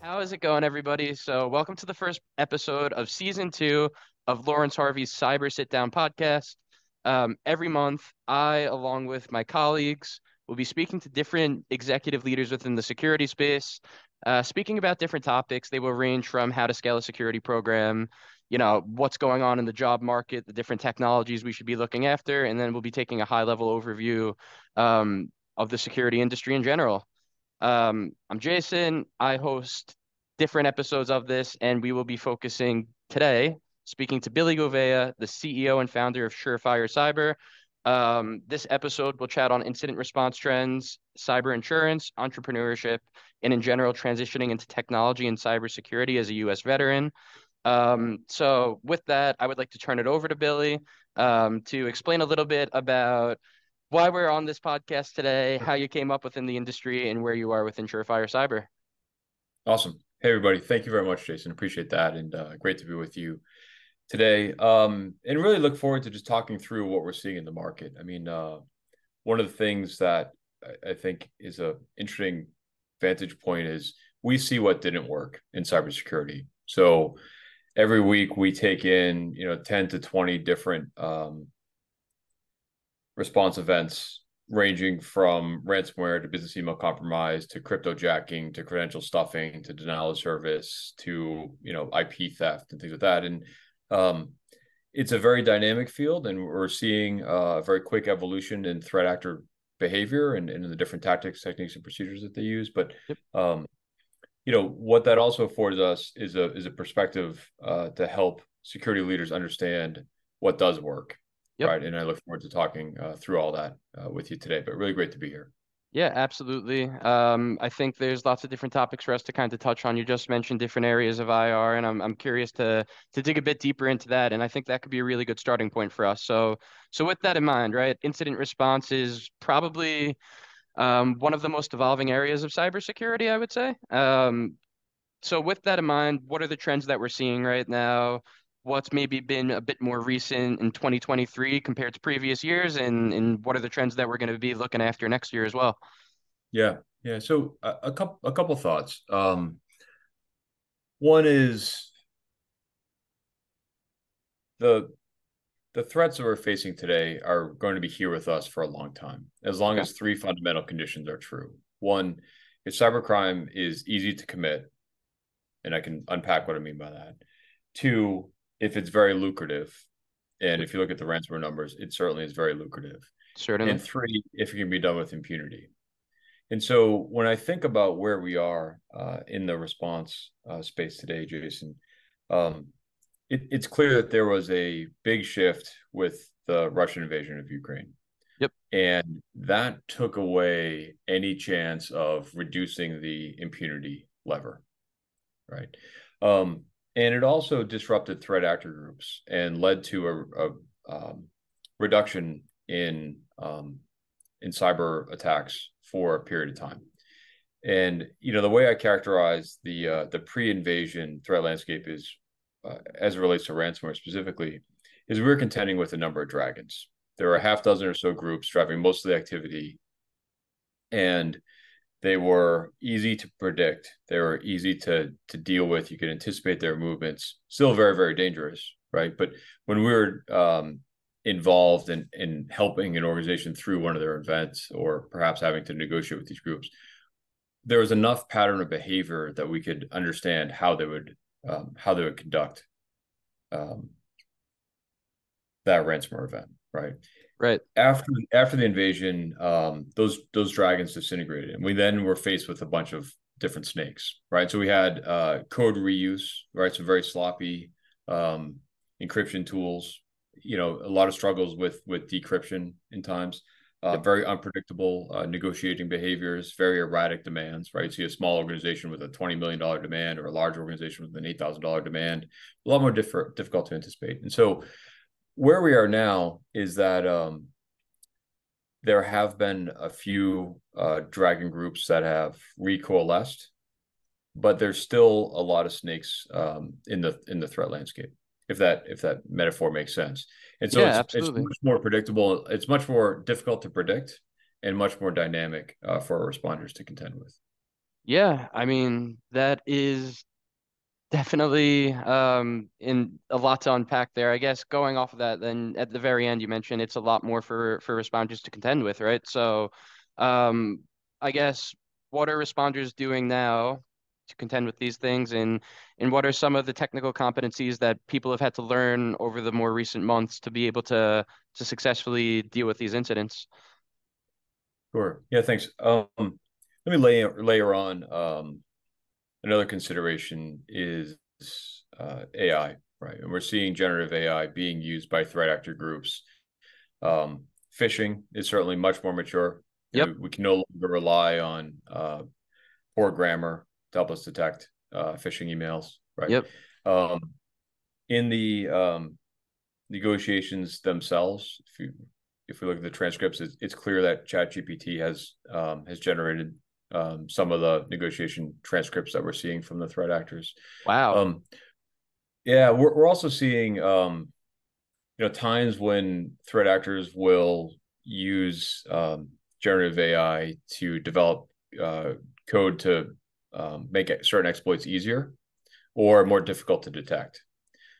How is it going, everybody? So, welcome to the first episode of season two of Lawrence Harvey's Cyber Sit Down podcast. Um, every month, I, along with my colleagues, will be speaking to different executive leaders within the security space, uh, speaking about different topics. They will range from how to scale a security program, you know, what's going on in the job market, the different technologies we should be looking after, and then we'll be taking a high level overview um, of the security industry in general. Um, I'm Jason. I host different episodes of this, and we will be focusing today speaking to Billy Gouveia, the CEO and founder of Surefire Cyber. Um, this episode will chat on incident response trends, cyber insurance, entrepreneurship, and in general, transitioning into technology and cybersecurity as a U.S. veteran. Um, so, with that, I would like to turn it over to Billy um, to explain a little bit about why we're on this podcast today, how you came up within the industry, and where you are within Surefire Cyber. Awesome. Hey, everybody. Thank you very much, Jason. Appreciate that. And uh, great to be with you today. Um, and really look forward to just talking through what we're seeing in the market. I mean, uh, one of the things that I think is a interesting vantage point is we see what didn't work in cybersecurity. So every week we take in, you know, 10 to 20 different um, response events ranging from ransomware to business email compromise to cryptojacking to credential stuffing to denial of service to you know IP theft and things like that. And um, it's a very dynamic field, and we're seeing a very quick evolution in threat actor behavior and, and the different tactics, techniques, and procedures that they use. But um, you know what that also affords us is a is a perspective uh, to help security leaders understand what does work, yep. right? And I look forward to talking uh, through all that uh, with you today. But really great to be here. Yeah, absolutely. Um, I think there's lots of different topics for us to kind of touch on. You just mentioned different areas of IR, and I'm I'm curious to to dig a bit deeper into that. And I think that could be a really good starting point for us. So so with that in mind, right, incident response is probably um, one of the most evolving areas of cybersecurity, I would say. Um, so with that in mind, what are the trends that we're seeing right now? What's maybe been a bit more recent in 2023 compared to previous years and and what are the trends that we're going to be looking after next year as well? Yeah yeah so a, a couple a couple thoughts. Um one is the the threats that we're facing today are going to be here with us for a long time as long as three fundamental conditions are true. One if cybercrime is easy to commit and i can unpack what i mean by that. Two if it's very lucrative. And if you look at the ransomware numbers, it certainly is very lucrative. Certainly. And three, if it can be done with impunity. And so when I think about where we are uh, in the response uh, space today, Jason, um, it, it's clear that there was a big shift with the Russian invasion of Ukraine. Yep. And that took away any chance of reducing the impunity lever. Right. Um, and it also disrupted threat actor groups and led to a, a um, reduction in um, in cyber attacks for a period of time. And you know the way I characterize the uh, the pre-invasion threat landscape is, uh, as it relates to ransomware specifically, is we're contending with a number of dragons. There are a half dozen or so groups driving most of the activity, and they were easy to predict. They were easy to to deal with. You could anticipate their movements. Still very very dangerous, right? But when we were um, involved in in helping an organization through one of their events, or perhaps having to negotiate with these groups, there was enough pattern of behavior that we could understand how they would um, how they would conduct um, that ransomware event, right? Right. After after the invasion, um, those those dragons disintegrated, and we then were faced with a bunch of different snakes, right? So we had uh, code reuse, right? Some very sloppy um, encryption tools. You know, a lot of struggles with with decryption in times. Uh, very unpredictable uh, negotiating behaviors, very erratic demands, right? So you a small organization with a $20 million demand or a large organization with an $8,000 demand, a lot more diff- difficult to anticipate. And so where we are now is that um, there have been a few uh, dragon groups that have recoalesced, but there's still a lot of snakes um, in the in the threat landscape. If that if that metaphor makes sense, and so yeah, it's, it's much more predictable. It's much more difficult to predict, and much more dynamic uh, for our responders to contend with. Yeah, I mean, that is definitely um in a lot to unpack there. I guess going off of that, then at the very end you mentioned it's a lot more for for responders to contend with, right? So um I guess what are responders doing now to contend with these things and and what are some of the technical competencies that people have had to learn over the more recent months to be able to to successfully deal with these incidents? Sure. Yeah, thanks. Um, let me lay layer on um, another consideration is uh, AI, right? And we're seeing generative AI being used by threat actor groups. Um, phishing is certainly much more mature. Yep. We, we can no longer rely on uh, poor grammar to help us detect uh, phishing emails, right? Yep. Um, in the um, negotiations themselves, if you if we look at the transcripts, it's, it's clear that ChatGPT has um, has generated um, some of the negotiation transcripts that we're seeing from the threat actors. Wow. Um, yeah, we're we're also seeing um, you know times when threat actors will use um, generative AI to develop uh, code to um, make certain exploits easier or more difficult to detect.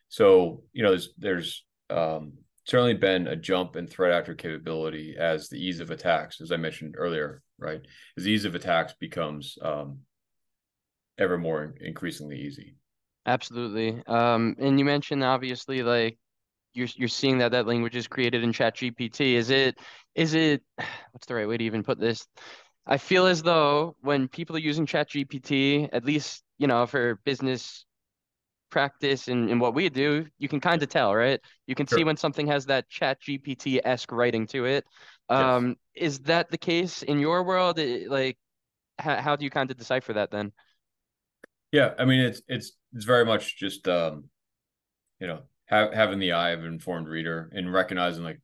So you know there's there's um, certainly been a jump in threat actor capability as the ease of attacks, as I mentioned earlier, right? As ease of attacks becomes um, ever more increasingly easy. Absolutely. Um, and you mentioned obviously like you're you're seeing that that language is created in ChatGPT. Is it is it what's the right way to even put this? I feel as though when people are using ChatGPT, at least, you know, for business practice and, and what we do, you can kind of tell, right? You can Sure. see when something has that ChatGPT-esque writing to it. Um, is that the case in your world? Like, how, how do you kind of decipher that then? Yeah, I mean it's it's it's very much just um, you know ha- having the eye of an informed reader and recognizing like,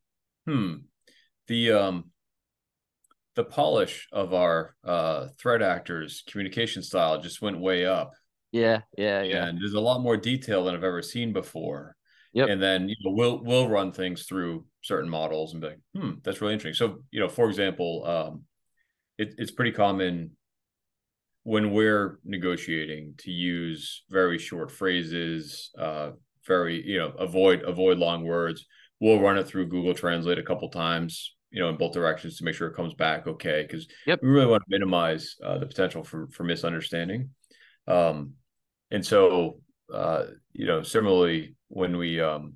hmm, the um the polish of our uh threat actors communication style just went way up Yeah, yeah, yeah. and there's a lot more detail than I've ever seen before. Yep. And then you know we'll we'll run things through certain models and be like, hmm, that's really interesting. So you know, for example, um, it, it's pretty common when we're negotiating to use very short phrases, uh, very you know avoid avoid long words. We'll run it through Google Translate a couple times, you know, in both directions to make sure it comes back okay because Yep. we really want to minimize uh, the potential for for misunderstanding. Um, and so uh, you know, similarly when we um,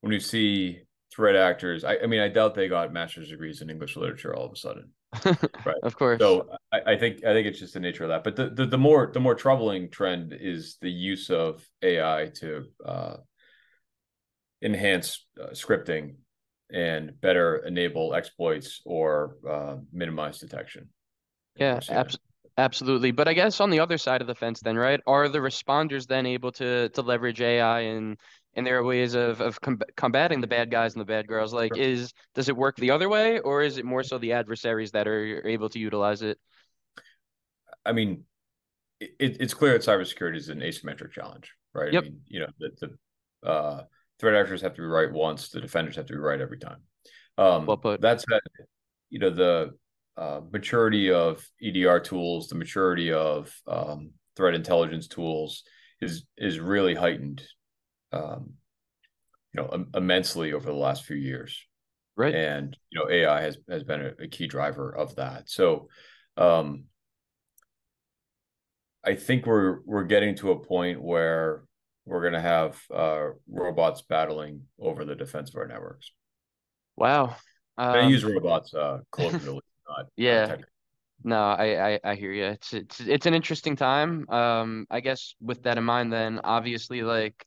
when we see threat actors, I, I mean, I doubt they got master's degrees in English literature all of a sudden. Right. Of course. So I, I think I think it's just the nature of that. But the, the, the more the more troubling trend is the use of AI to uh, enhance uh, scripting and better enable exploits or uh, minimize detection. Yeah, abs absolutely. But I guess on the other side of the fence then, right? Are the responders then able to to leverage AI and and their ways of of com combating the bad guys and the bad girls? Like, Sure. is does it work the other way, or is it more so the adversaries that are able to utilize it? I mean, it, it's clear that cybersecurity is an asymmetric challenge, right? Yep. I mean, you know, the, the uh, threat actors have to be right once, the defenders have to be right every time. Um, Well put. that said, you know, the uh, maturity of EDR tools, the maturity of um, threat intelligence tools is is really heightened, um, you know, im- immensely over the last few years Right. and you know AI has has been a, a key driver of that. So um I think we're we're getting to a point where we're going to have uh robots battling over the defense of our networks. Wow. And I Um, use robots uh colloquially, not yeah. No, I, I I hear you. It's it's it's an interesting time. Um, I guess with that in mind, then obviously like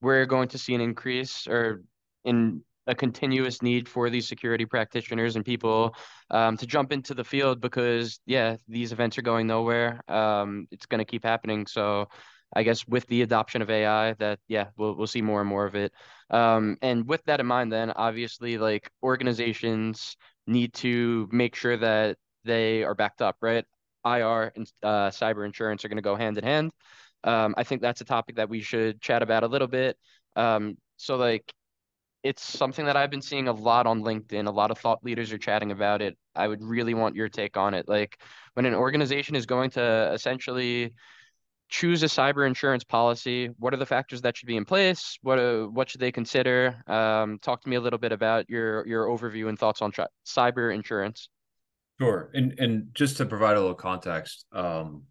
we're going to see an increase or in a continuous need for these security practitioners and people um, to jump into the field because yeah, these events are going nowhere. Um, it's going to keep happening. So I guess with the adoption of AI, that yeah, we'll we'll see more and more of it. Um, and with that in mind, then obviously like organizations need to make sure that they are backed up, right? IR and uh, cyber insurance are going to go hand in hand. Um, I think that's a topic that we should chat about a little bit. Um, so like it's something that I've been seeing a lot on LinkedIn. A lot of thought leaders are chatting about it. I would really want your take on it. Like when an organization is going to essentially choose a cyber insurance policy, what are the factors that should be in place? What uh, what should they consider? Um, talk to me a little bit about your your overview and thoughts on tri- cyber insurance. Sure, and and just to provide a little context, um,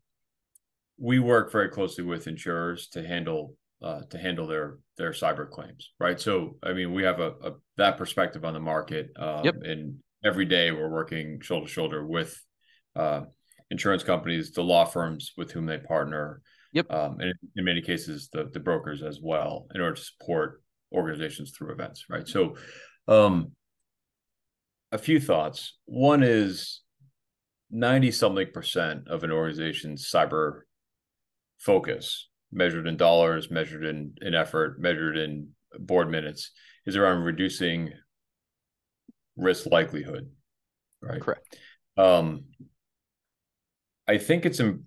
we work very closely with insurers to handle uh, to handle their their cyber claims, right? So, I mean, we have a, a that perspective on the market, um, yep. and every day we're working shoulder to shoulder with uh, insurance companies, the law firms with whom they partner, yep, um, and in many cases the the brokers as well, in order to support organizations through events, right? So, um, a few thoughts. One is ninety something percent of an organization's cyber focus measured in dollars, measured in, in effort, measured in board minutes, is around reducing risk likelihood. Right. Correct. Um, I think it's um,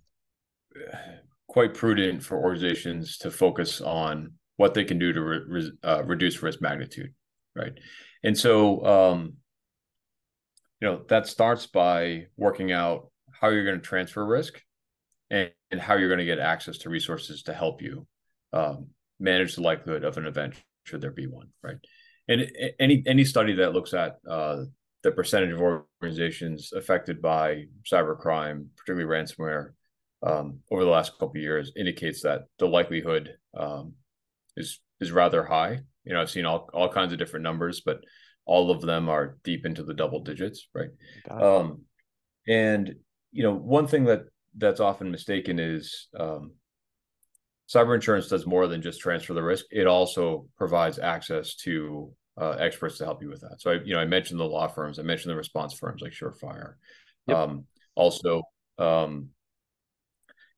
quite prudent for organizations to focus on what they can do to re- uh, reduce risk magnitude. Right. And so, um, you know, that starts by working out how you're going to transfer risk and, and how you're going to get access to resources to help you um, manage the likelihood of an event should there be one right and any any study that looks at uh, the percentage of organizations affected by cybercrime particularly ransomware um, over the last couple of years indicates that the likelihood um, is is rather high. You know i've seen all, all kinds of different numbers but all of them are deep into the double digits right? Um, and you know one thing that that's often mistaken is um, cyber insurance does more than just transfer the risk. It also provides access to uh, experts to help you with that. So I, you know, I mentioned the law firms, I mentioned the response firms like Surefire. Yep. Um, also, um,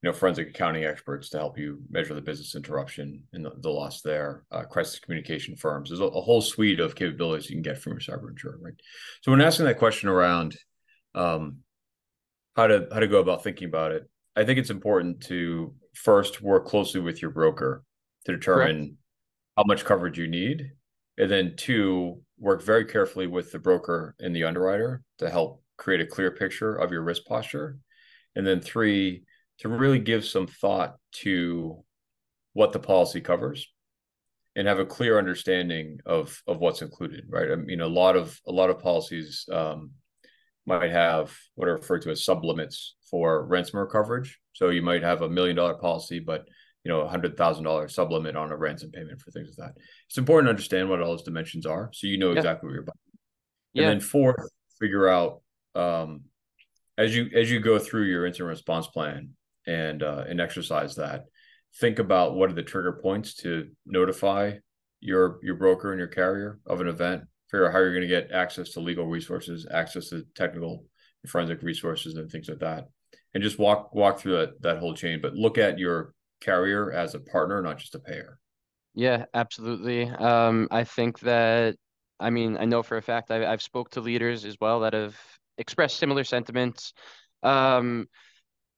you know, forensic accounting experts to help you measure the business interruption and the, the loss there. Uh, crisis communication firms. There's a, a, whole suite of capabilities you can get from your cyber insurer, right? So when asking that question around um, how to how to go about thinking about it. I think it's important to first work closely with your broker to determine Correct. how much coverage you need, and then two, work very carefully with the broker and the underwriter to help create a clear picture of your risk posture, and then three, to really give some thought to what the policy covers and have a clear understanding of of what's included right i mean a lot of a lot of policies um, might have what are referred to as sublimits for ransomware coverage. So you might have a million dollar policy, but you know, a hundred thousand dollar sublimit on a ransom payment for things like that. It's important to understand what all those dimensions are, so you know yeah. exactly what you're buying. Yeah. And then fourth, figure out um, as you as you go through your incident response plan and uh, and exercise that. Think about what are the trigger points to notify your your broker and your carrier of an event figure out how you're going to get access to legal resources, access to technical forensic resources and things like that. And just walk walk through that that whole chain, but look at your carrier as a partner, not just a payer. Yeah, absolutely. Um, I think that I mean I know for a fact I, I've spoke to leaders as well that have expressed similar sentiments. Um,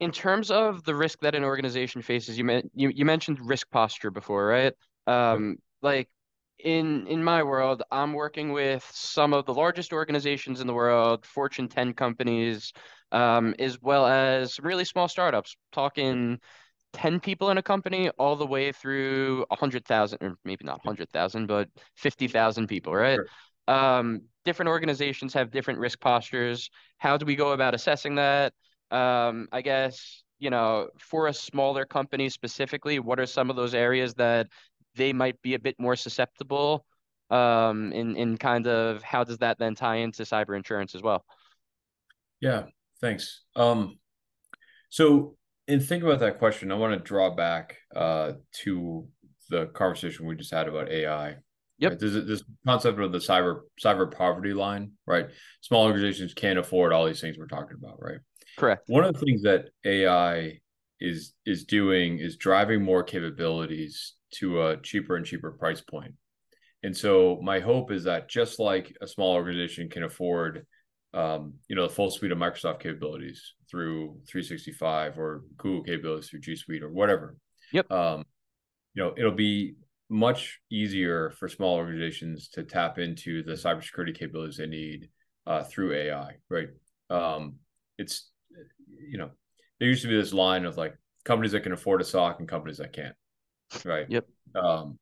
in terms of the risk that an organization faces, you, meant you, you mentioned risk posture before, right? Um, like in in my world, I'm working with some of the largest organizations in the world, Fortune 10 companies, um, as well as really small startups, talking 10 people in a company all the way through 100,000, or maybe not 100,000, but 50,000 people, right? Sure. Um, different organizations have different risk postures. How do we go about assessing that? Um, I guess, you know, for a smaller company specifically, what are some of those areas that they might be a bit more susceptible um, in in kind of how does that then tie into cyber insurance as well? Yeah, thanks. Um, so in think about that question, I want to draw back uh, to the conversation we just had about AI. Yep. Right? There's this concept of the cyber cyber poverty line, right? Small organizations can't afford all these things we're talking about, right? Correct. One of the things that AI is is doing is driving more capabilities to a cheaper and cheaper price point. And so my hope is that just like a small organization can afford, um, you know, the full suite of Microsoft capabilities through 365 or Google capabilities through G Suite or whatever. Yep. Um, you know, it'll be much easier for small organizations to tap into the cybersecurity capabilities they need uh, through AI, right? Um, it's you know there used to be this line of like companies that can afford a SOC and companies that can't, right? Yep. Um,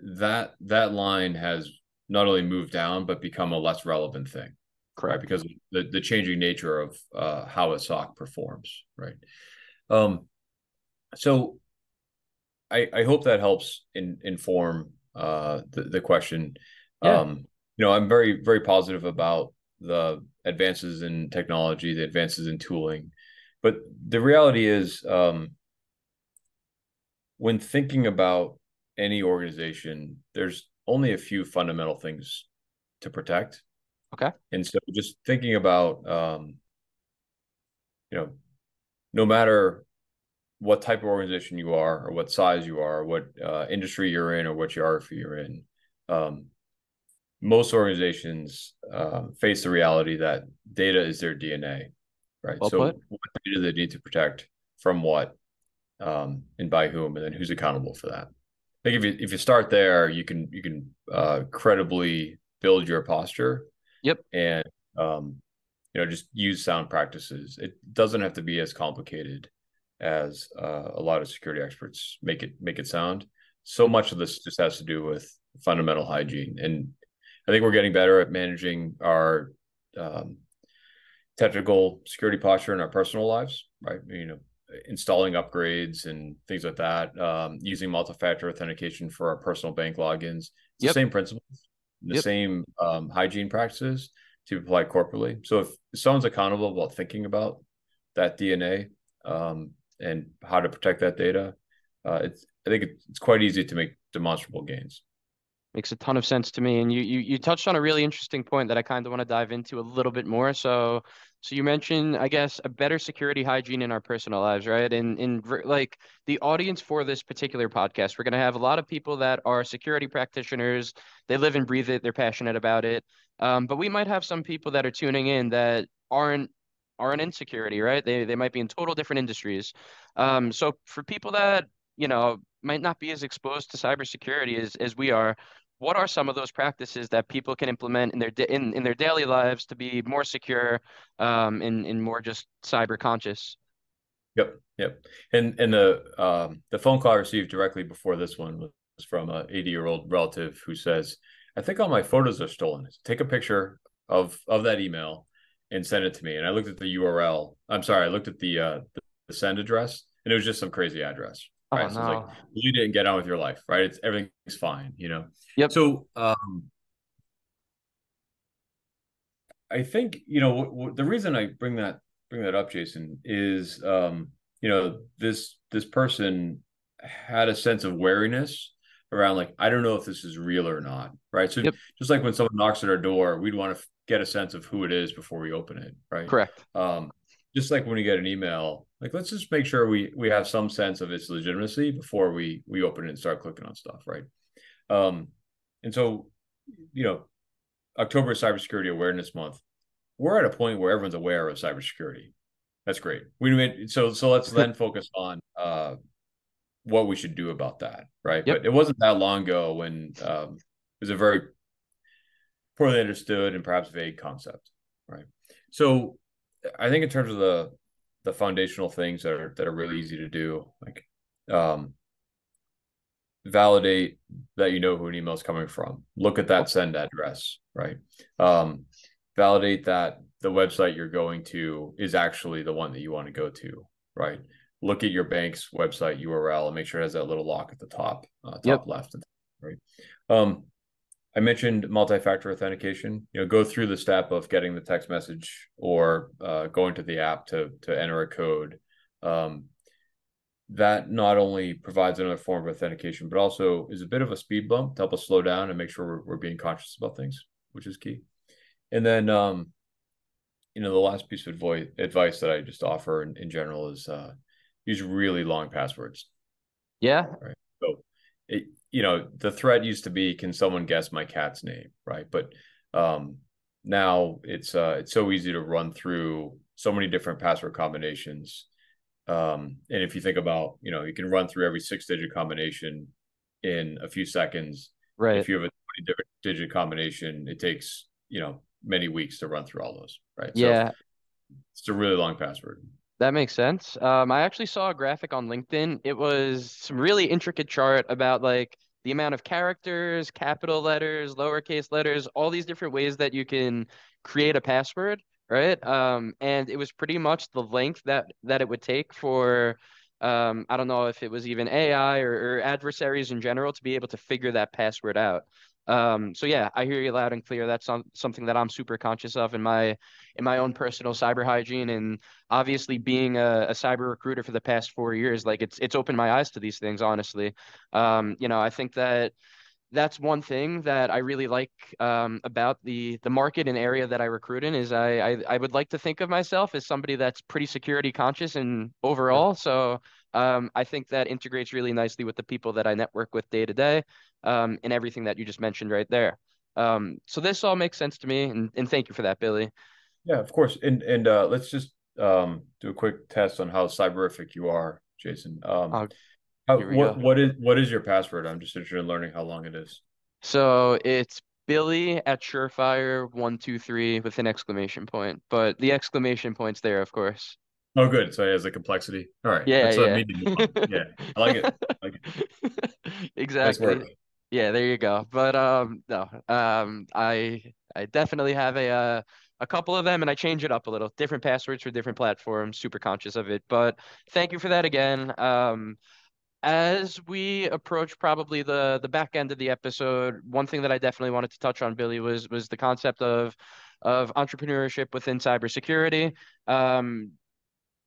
that that line has not only moved down but become a less relevant thing, Correct. Because the the changing nature of uh, how a SOC performs, right? Um, so I, I hope that helps in, inform uh, the, the question. Yeah. Um, you know, I'm very, very positive about the advances in technology, the advances in tooling. But the reality is, um, when thinking about any organization, there's only a few fundamental things to protect. Okay. And so just thinking about, um, you know, no matter what type of organization you are or what size you are, what uh, industry you're in or what geography you're in. Um, most organizations uh, face the reality that data is their DNA, right? Well so put. what data they need to protect from what um, and by whom, and then who's accountable for that. I think if you if you start there, you can you can uh, credibly build your posture. Yep. And um, you know just use sound practices. It doesn't have to be as complicated as uh, a lot of security experts make it make it sound. So much of this just has to do with fundamental hygiene, and I think we're getting better at managing our um, technical security posture in our personal lives. Right, you know, installing upgrades and things like that, um, using multi-factor authentication for our personal bank logins. It's yep. the same principles, the yep. same um, hygiene practices to apply corporately. So if someone's accountable about thinking about that DNA, um, and how to protect that data, uh, it's I think it's quite easy to make demonstrable gains. Makes a ton of sense to me, and you you you touched on a really interesting point that I kind of want to dive into a little bit more. So so you mentioned, I guess, a better security hygiene in our personal lives, right? And in like the audience for this particular podcast, we're going to have a lot of people that are security practitioners. They live and breathe it. They're passionate about it. Um, but we might have some people that are tuning in that aren't aren't in security, right? They they might be in total different industries. Um, so for people that you know might not be as exposed to cybersecurity as as we are, what are some of those practices that people can implement in their in, in their daily lives to be more secure um, and, and more just cyber conscious? Yep, yep. And and the um, the phone call I received directly before this one was from a 80 year old relative who says, "I think all my photos are stolen. Take a picture of of that email and send it to me. And I looked at the URL. I'm sorry, I looked at the uh the, the send address, and it was just some crazy address. Oh, right. Oh, so no. like you didn't get on with your life, right? It's everything's fine, you know. Yep. So um I think you know w- w- the reason I bring that bring that up, Jason, is um, you know this this person had a sense of wariness around like I don't know if this is real or not, right? So yep. just like when someone knocks at our door, we'd want to get a sense of who it is before we open it, right? Correct. Um, just like when you get an email, like let's just make sure we we have some sense of its legitimacy before we we open it and start clicking on stuff, right? Um, and so, you know, October Cybersecurity Awareness Month, we're at a point where everyone's aware of cybersecurity. That's great. We so so let's then focus on uh, what we should do about that, right? Yep. But it wasn't that long ago when um, it was a very poorly understood and perhaps vague concept, right? So I think in terms of the the foundational things that are that are really easy to do, like um, validate that you know who an email is coming from. Look at that send address, right? Um, validate that the website you're going to is actually the one that you want to go to, right? Look at your bank's website URL and make sure it has that little lock at the top, uh, top yep. left, right? Um, I mentioned multi-factor authentication. You know, go through the step of getting the text message or uh, going to the app to to enter a code. Um, that not only provides another form of authentication, but also is a bit of a speed bump to help us slow down and make sure we're, we're being conscious about things, which is key. And then, um, you know, the last piece of advice, advice that I just offer in, in general is uh, use really long passwords. Yeah. Right. You know, the threat used to be, can someone guess my cat's name? Right. But um, now it's uh, it's so easy to run through so many different password combinations. Um, and if you think about, you know, you can run through every six digit combination in a few seconds. Right. If you have a 20 digit combination, it takes, you know, many weeks to run through all those, right? Yeah. So it's a really long password. That makes sense. Um, I actually saw a graphic on LinkedIn. It was some really intricate chart about like the amount of characters, capital letters, lowercase letters, all these different ways that you can create a password, right? Um, and it was pretty much the length that that it would take for um, I don't know if it was even AI or, or adversaries in general to be able to figure that password out. Um, so yeah, I hear you loud and clear. That's some, something that I'm super conscious of in my in my own personal cyber hygiene, and obviously being a, a cyber recruiter for the past four years, like it's it's opened my eyes to these things. Honestly, um, you know, I think that that's one thing that I really like um, about the the market and area that I recruit in is I, I, I would like to think of myself as somebody that's pretty security conscious and overall. So um, I think that integrates really nicely with the people that I network with day to day um, and everything that you just mentioned right there. Um, so this all makes sense to me, and, and thank you for that, Billy. Yeah, of course. And and uh, let's just um, do a quick test on how cyberific you are, Jason. Um, oh, how, what go. what is what is your password? I'm just interested in learning how long it is. So it's Billy at Surefire one two three with an exclamation point, but the exclamation point's there, of course. Oh, good. So it has a complexity. All right. Yeah, That's yeah. yeah, I like it. I like it. exactly. Yeah, there you go. But um, no, um, I I definitely have a uh, a couple of them, and I change it up a little. Different passwords for different platforms. Super conscious of it. But thank you for that again. Um, as we approach probably the the back end of the episode, one thing that I definitely wanted to touch on, Billy, was was the concept of of entrepreneurship within cybersecurity. Um,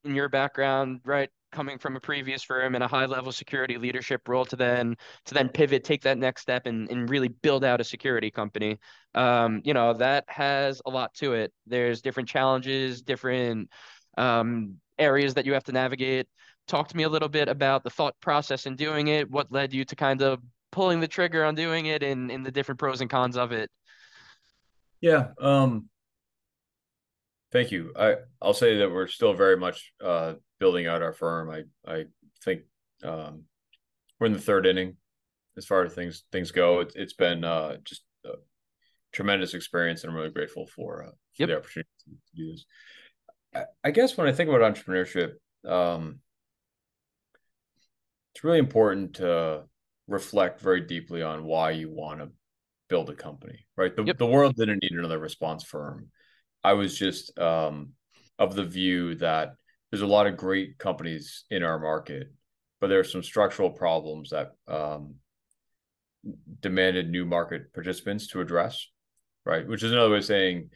in your background, right, coming from a previous firm in a high level security leadership role to then to then pivot, take that next step and, and really build out a security company. Um, you know, that has a lot to it. There's different challenges, different um, areas that you have to navigate. Talk to me a little bit about the thought process in doing it, what led you to kind of pulling the trigger on doing it and, and the different pros and cons of it. Yeah. Um, Thank you. I I'll say that we're still very much uh, building out our firm. I I think um, we're in the third inning as far as things things go. It, has been uh, just a tremendous experience, and I'm really grateful for, uh, for yep. the opportunity to do this. I, I, guess when I think about entrepreneurship, um, it's really important to reflect very deeply on why you want to build a company. Right, the yep. the world didn't need another response firm I was just um, of the view that there's a lot of great companies in our market, but there are some structural problems that um, demanded new market participants to address, right? Which is another way of saying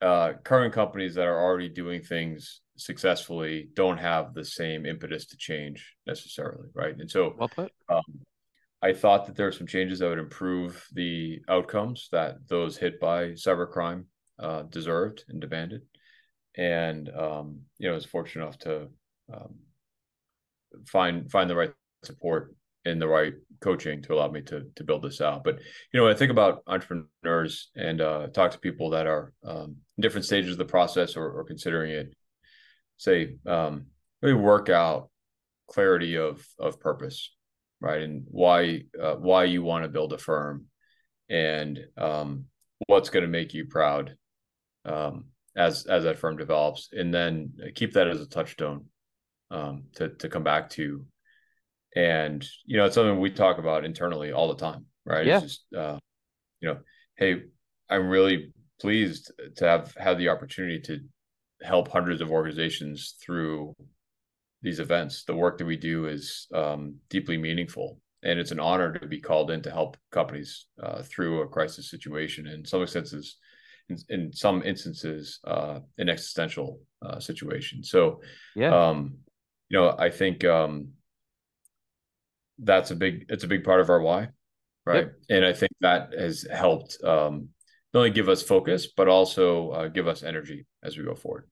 uh, current companies that are already doing things successfully don't have the same impetus to change necessarily, right? And so, well put. Um, I thought that there are some changes that would improve the outcomes that those hit by cybercrime uh, deserved and demanded. And um, you know, I was fortunate enough to um, find find the right support and the right coaching to allow me to to build this out. But you know, when I think about entrepreneurs and uh, talk to people that are um, in different stages of the process or, or considering it, say um, really work out clarity of of purpose, right, and why uh, why you want to build a firm, and um, what's going to make you proud um, as as that firm develops, and then keep that as a touchstone um, to to come back to. And you know, it's something we talk about internally all the time, right? Yeah. It's just uh, you know, hey, I'm really pleased to have had the opportunity to help hundreds of organizations through these events. The work that we do is um, deeply meaningful, and it's an honor to be called in to help companies uh, through a crisis situation. In some senses, in, in some instances uh, an existential uh, situation. So, yeah, um, you know, I think um, that's a big it's a big part of our why, right? Yep. And I think that has helped um, not only give us focus but also uh, give us energy as we go forward.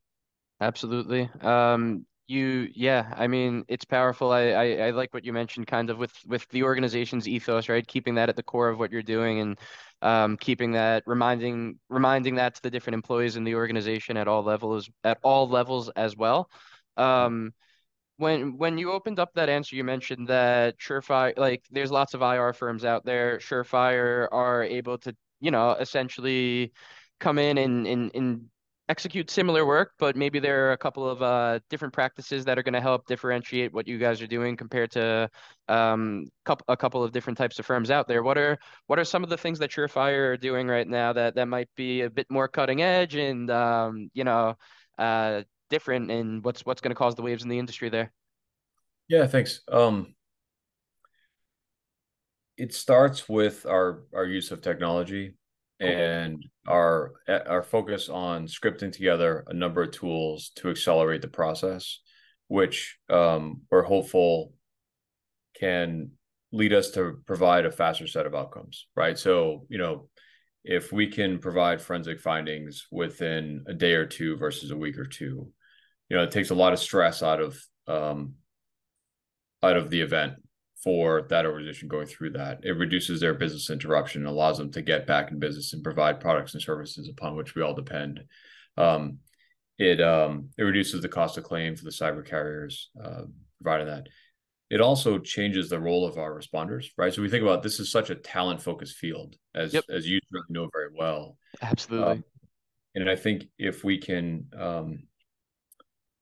Absolutely. Um, you yeah i mean it's powerful I, I, I like what you mentioned kind of with with the organization's ethos right keeping that at the core of what you're doing and um, keeping that reminding reminding that to the different employees in the organization at all levels at all levels as well um, when when you opened up that answer, you mentioned that Surefire, like there's lots of IR firms out there. Surefire are able to, you know, essentially come in and and, and execute similar work, but maybe there are a couple of uh, different practices that are going to help differentiate what you guys are doing compared to um, a couple of different types of firms out there. What are what are some of the things that Surefire are doing right now that that might be a bit more cutting edge and um, you know uh, different, and what's what's going to cause the waves in the industry there? Yeah, thanks. Um, it starts with our our use of technology and our our focus on scripting together a number of tools to accelerate the process, which um, we're hopeful can lead us to provide a faster set of outcomes, right? So, you know, if we can provide forensic findings within a day or two versus a week or two, you know, it takes a lot of stress out of um, out of the event for that organization going through that. It reduces their business interruption, allows them to get back in business and provide products and services upon which we all depend. Um, it um, it reduces the cost of claim for the cyber carriers uh, providing that. It also changes the role of our responders, right? So we think about this is such a talent focused field, as yep. as you know very well. Absolutely. Um, and I think if we can um,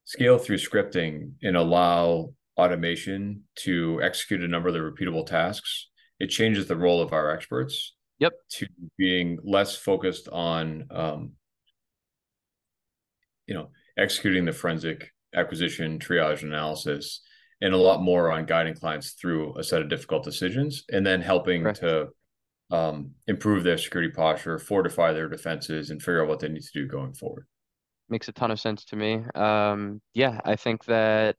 scale through scripting and allow automation to execute a number of the repeatable tasks, it changes the role of our experts. Yep. To being less focused on, um, you know, executing the forensic acquisition, triage, analysis, and a lot more on guiding clients through a set of difficult decisions, and then helping to um, improve their security posture, fortify their defenses, and figure out what they need to do going forward. Makes a ton of sense to me. Um, yeah, I think that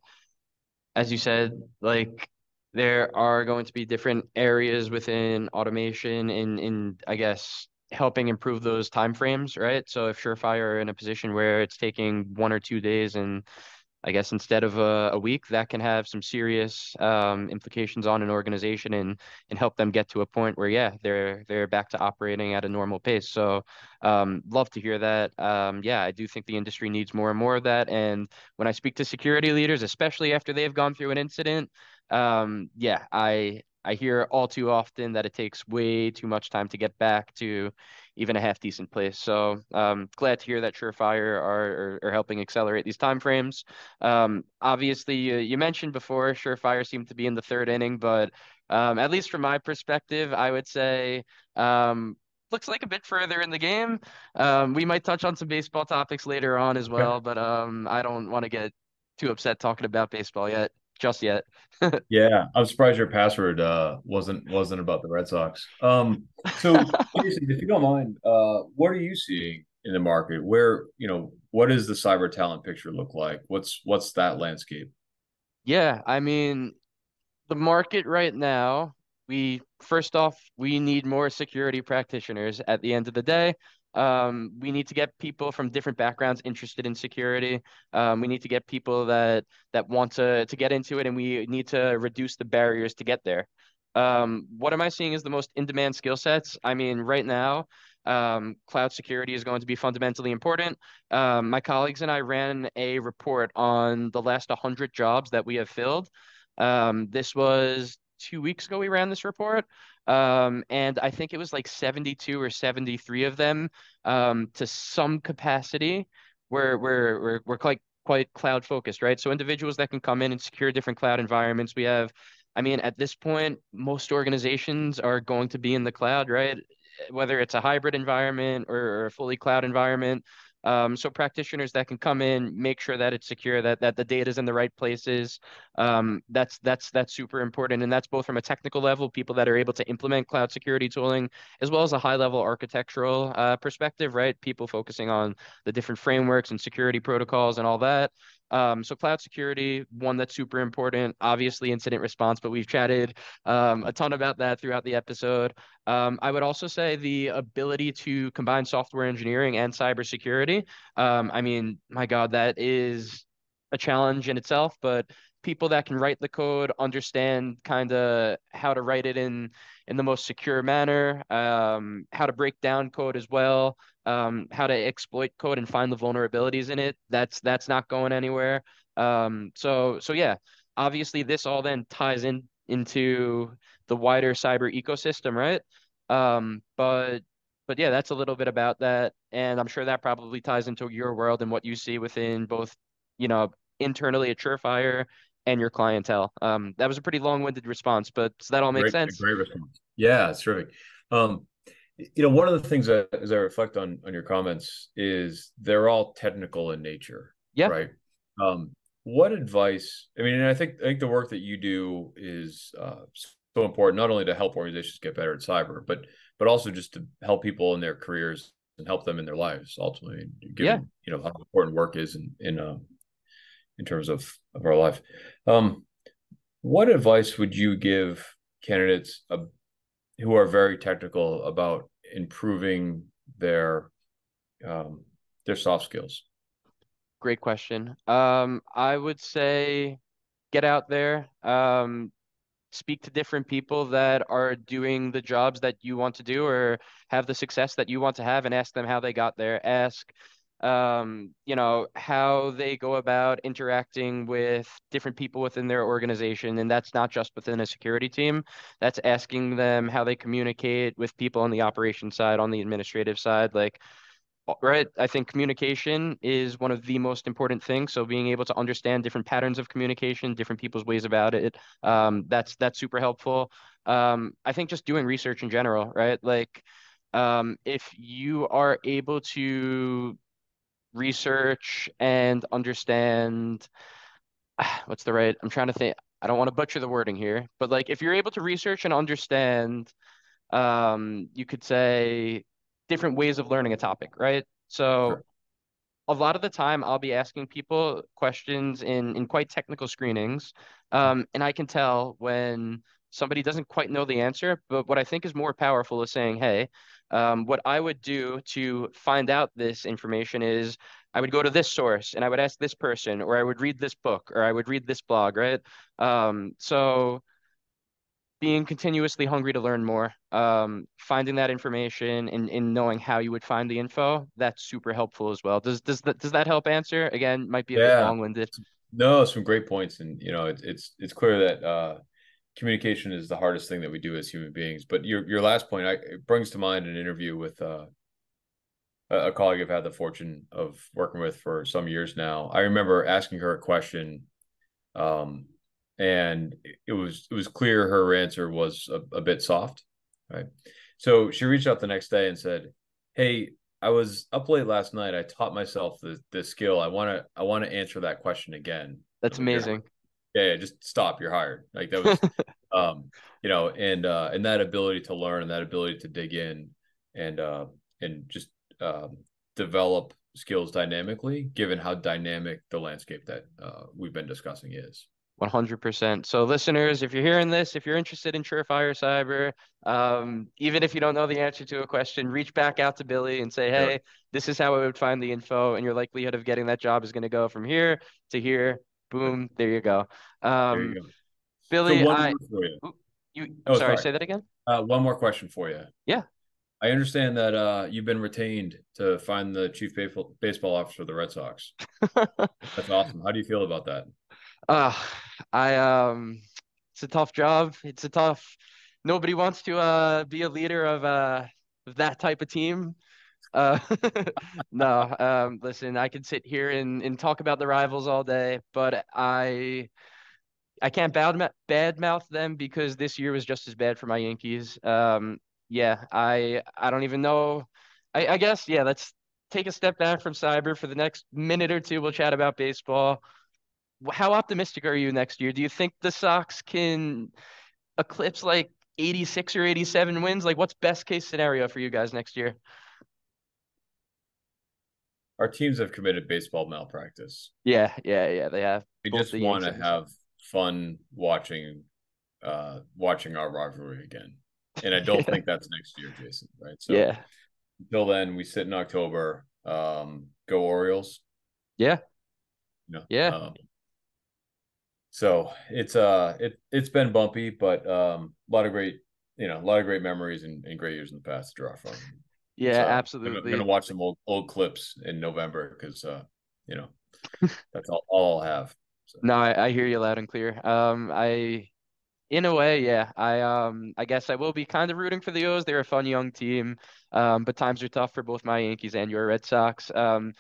as you said, like there are going to be different areas within automation in in I guess helping improve those time frames, right? So if Surefire are in a position where it's taking one or two days and I guess instead of a, a week, that can have some serious um, implications on an organization and and help them get to a point where yeah, they're they're back to operating at a normal pace. So um, love to hear that. Um, yeah, I do think the industry needs more and more of that. And when I speak to security leaders, especially after they've gone through an incident, um, yeah, I I hear all too often that it takes way too much time to get back to even a half decent place. So um, glad to hear that Surefire are, are, are helping accelerate these timeframes. Um, obviously, you, you, mentioned before Surefire seemed to be in the third inning, but um, at least from my perspective, I would say um, looks like a bit further in the game. Um, we might touch on some baseball topics later on as well, but um, I don't want to get too upset talking about baseball yet just yet. yeah, I'm surprised your password uh, wasn't wasn't about the Red Sox. Um, so, if you don't mind, uh, what are you seeing in the market? Where you know what does the cyber talent picture look like? What's what's that landscape? Yeah, I mean, the market right now. We first off, we need more security practitioners. At the end of the day, um, we need to get people from different backgrounds interested in security. Um, we need to get people that that want to to get into it, and we need to reduce the barriers to get there. Um, what am I seeing as the most in-demand skill sets? I mean, right now, um, cloud security is going to be fundamentally important. Um, my colleagues and I ran a report on the last 100 jobs that we have filled. Um, this was two weeks ago we ran this report. Um, and I think it was like 72 or 73 of them um, to some capacity were we're, we're, we're quite quite cloud focused, right? So individuals that can come in and secure different cloud environments. We have, I mean, at this point, most organizations are going to be in the cloud, right? Whether it's a hybrid environment or, or a fully cloud environment. Um, so practitioners that can come in, make sure that it's secure, that that the data is in the right places. Um, that's that's that's super important, and that's both from a technical level, people that are able to implement cloud security tooling, as well as a high level architectural uh, perspective, right? People focusing on the different frameworks and security protocols and all that. Um, so cloud security, one that's super important. Obviously, incident response, but we've chatted um, a ton about that throughout the episode. Um, I would also say the ability to combine software engineering and cybersecurity. Um, I mean, my God, that is a challenge in itself, but people that can write the code understand kind of how to write it in in the most secure manner um, how to break down code as well um, how to exploit code and find the vulnerabilities in it. That's that's not going anywhere. Um, so so yeah, obviously this all then ties in into the wider cyber ecosystem, right? Um, but but yeah, that's a little bit about that, and I'm sure that probably ties into your world and what you see within both, you know, internally at Surefire and your clientele. Um, that was a pretty long-winded response, but does that all make great, sense? Great response. Yeah, it's terrific. Um, you know, one of the things that as I reflect on on your comments is they're all technical in nature. Yeah. Right. Um, what advice? I mean, and I think I think the work that you do is uh, so important, not only to help organizations get better at cyber, but but also just to help people in their careers and help them in their lives ultimately. Given, yeah. you know how important work is in in uh, in terms of of our life. Um, what advice would you give candidates uh, who are very technical about improving their um, their soft skills? Great question. Um, I would say get out there, um, speak to different people that are doing the jobs that you want to do or have the success that you want to have, and ask them how they got there. Ask um, you know, how they go about interacting with different people within their organization. And that's not just within a security team. That's asking them how they communicate with people on the operation side, on the administrative side. Like, right, I think communication is one of the most important things. So being able to understand different patterns of communication, different people's ways about it, um, that's that's super helpful. Um, I think just doing research in general, right? Like um, if you are able to research and understand what's the right I'm trying to think I don't want to butcher the wording here, but like if you're able to research and understand um you could say different ways of learning a topic, right? So sure. a lot of the time I'll be asking people questions in in quite technical screenings. Um and I can tell when somebody doesn't quite know the answer, but what I think is more powerful is saying, "Hey, um, what I would do to find out this information is I would go to this source and I would ask this person, or I would read this book, or I would read this blog, right? Um, so being continuously hungry to learn more, um, finding that information and, and knowing how you would find the info, that's super helpful as well. Does does that does that help answer? Again, might be a yeah. bit long-winded. No, some great points, and you know, it, it's it's clear that uh, communication is the hardest thing that we do as human beings. But your your last point I, it brings to mind an interview with uh, a colleague I've had the fortune of working with for some years now. I remember asking her a question, um, and it was it was clear her answer was a, a bit soft, right? So she reached out the next day and said, "Hey, I was up late last night. I taught myself the the skill. I want to I want to answer that question again." That's amazing yeah, yeah, just stop. You're hired. Like that was, um, you know, and uh, and that ability to learn and that ability to dig in and uh, and just um, develop skills dynamically, given how dynamic the landscape that uh, we've been discussing is. 100%. So, listeners, if you're hearing this, if you're interested in Surefire Cyber, um, even if you don't know the answer to a question, reach back out to Billy and say, hey, this is how I would find the info. And your likelihood of getting that job is going to go from here to here Boom. There you go. Um, there you go. Billy, so I, you. you oh, sorry, sorry, say that again. Uh, one more question for you. Yeah. I understand that uh, you've been retained to find the chief baseball, baseball officer of the Red Sox. That's awesome. How do you feel about that? Uh, I um, it's a tough job. It's a tough. Nobody wants to uh be a leader of uh of that type of team. Uh, no, um, listen, I could sit here and, and talk about the rivals all day, but I I can't bad mouth them because this year was just as bad for my Yankees. Um, yeah, I I don't even know. I, I guess yeah. Let's take a step back from cyber for the next minute or two. We'll chat about baseball. How optimistic are you next year? Do you think the Sox can eclipse like 86 or 87 wins? Like, what's best case scenario for you guys next year? Our teams have committed baseball malpractice. Yeah, yeah, yeah. They have. We just want to have fun watching uh watching our rivalry again. And I don't think that's next year, Jason. Right. So yeah. Until then, we sit in October. Um, go Orioles. Yeah. You know, yeah. Um, so it's uh it it's been bumpy, but um a lot of great you know a lot of great memories and, and great years in the past to draw from. Yeah, So I'm gonna, I'm absolutely. gonna watch some old old clips in November because uh, you know, that's all, all I'll have. So No, I, I hear you loud and clear. Um, I in a way, yeah. I um I guess I will be kind of rooting for the O's. They're a fun young team. Um, but times are tough for both my Yankees and your Red Sox. Um,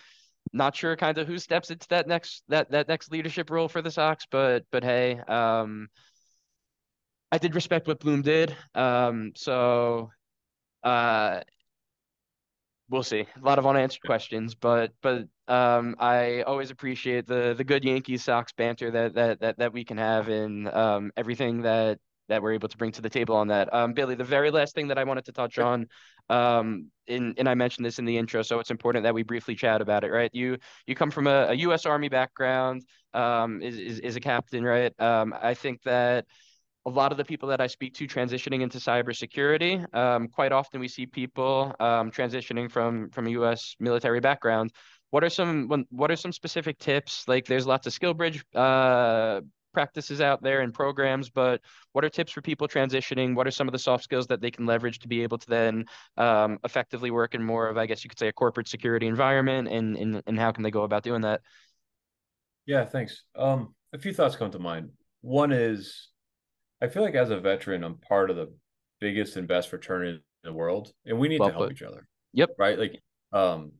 not sure kind of who steps into that next that that next leadership role for the Sox, but but hey, um, I did respect what Bloom did. Um, so uh, we'll see. A lot of unanswered questions, but but um, I always appreciate the the good Yankees Sox banter that that that that we can have and um, everything that that we're able to bring to the table on that. Um, Billy, the very last thing that I wanted to touch on, um, in and I mentioned this in the intro, so it's important that we briefly chat about it, right? You you come from a, a U.S. Army background, um, is, is is a captain, right? Um, I think that a lot of the people that I speak to transitioning into cybersecurity, um, quite often we see people um, transitioning from from a U.S. military background. What are some what are some specific tips? Like, there's lots of SkillBridge uh, practices out there and programs, but what are tips for people transitioning? What are some of the soft skills that they can leverage to be able to then um, effectively work in more of, I guess you could say, a corporate security environment, and and and how can they go about doing that? yeah, thanks. Um, a few thoughts come to mind. One is I feel like as a veteran, I'm part of the biggest and best fraternity in the world, and we need Well to help put. each other, Yep, right? Like, um,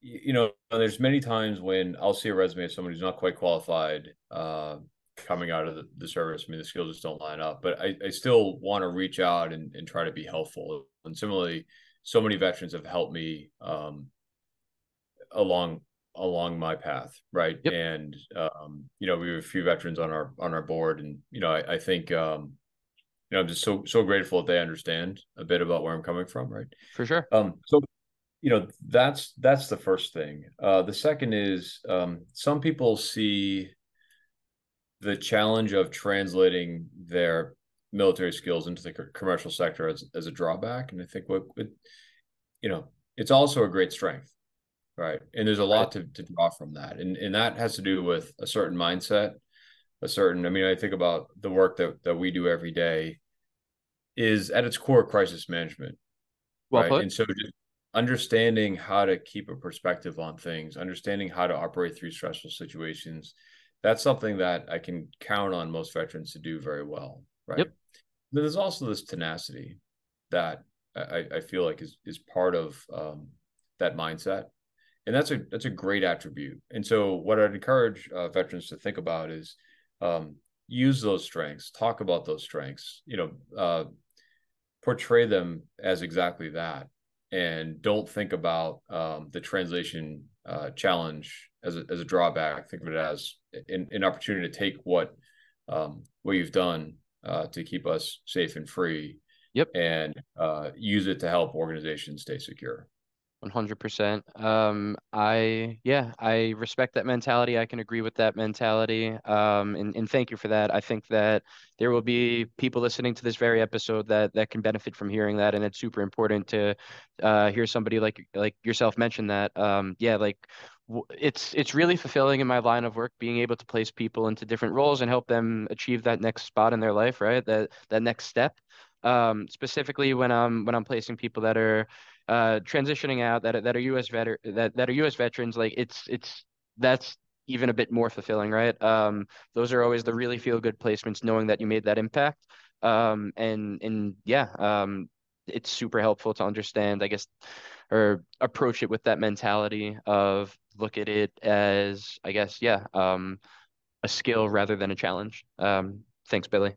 you know, there's many times when I'll see a resume of someone who's not quite qualified, uh, coming out of the, the service. I mean, the skills just don't line up, but I, I still want to reach out and, and try to be helpful. And similarly, so many veterans have helped me um, along along my path, right? yep, And um, you know, we have a few veterans on our on our board, and you know, I, I think um, you know, I'm just so so grateful that they understand a bit about where I'm coming from, right? for sure. Um, so you know, that's that's the first thing. Uh, the second is um, some people see the challenge of translating their military skills into the commercial sector as, as a drawback, and I think what, what you know, it's also a great strength Right. And there's a lot to, to draw from that. And and that has to do with a certain mindset, a certain, I mean, I think about the work that, that we do every day is at its core crisis management. Well Right. put. And so just understanding how to keep a perspective on things, understanding how to operate through stressful situations, that's something that I can count on most veterans to do very well. Right. Yep. But there's also this tenacity that I, I feel like is is part of um, that mindset and that's a that's a great attribute. And so, what I'd encourage uh, veterans to think about is um, use those strengths, talk about those strengths, you know, uh, portray them as exactly that, and don't think about um, the translation uh, challenge as a, as a drawback. Think of it as an, an opportunity to take what um, what you've done uh, to keep us safe and free, Yep. and uh, use it to help organizations stay secure. 100%. Um, I, yeah, I respect that mentality. I can agree with that mentality. Um, and, and thank you for that. I think that there will be people listening to this very episode that that can benefit from hearing that, and it's super important to uh, hear somebody like like yourself mention that. Um, yeah, like it's it's really fulfilling in my line of work being able to place people into different roles and help them achieve that next spot in their life, right? That that next step. Um, specifically when I'm when I'm placing people that are uh transitioning out that that are US veter that that are US veterans like it's it's that's even a bit more fulfilling right? Um those are always the really feel good placements knowing that you made that impact. Um and and yeah um it's super helpful to understand I guess or approach it with that mentality of look at it as I guess yeah um a skill rather than a challenge. Um thanks Billy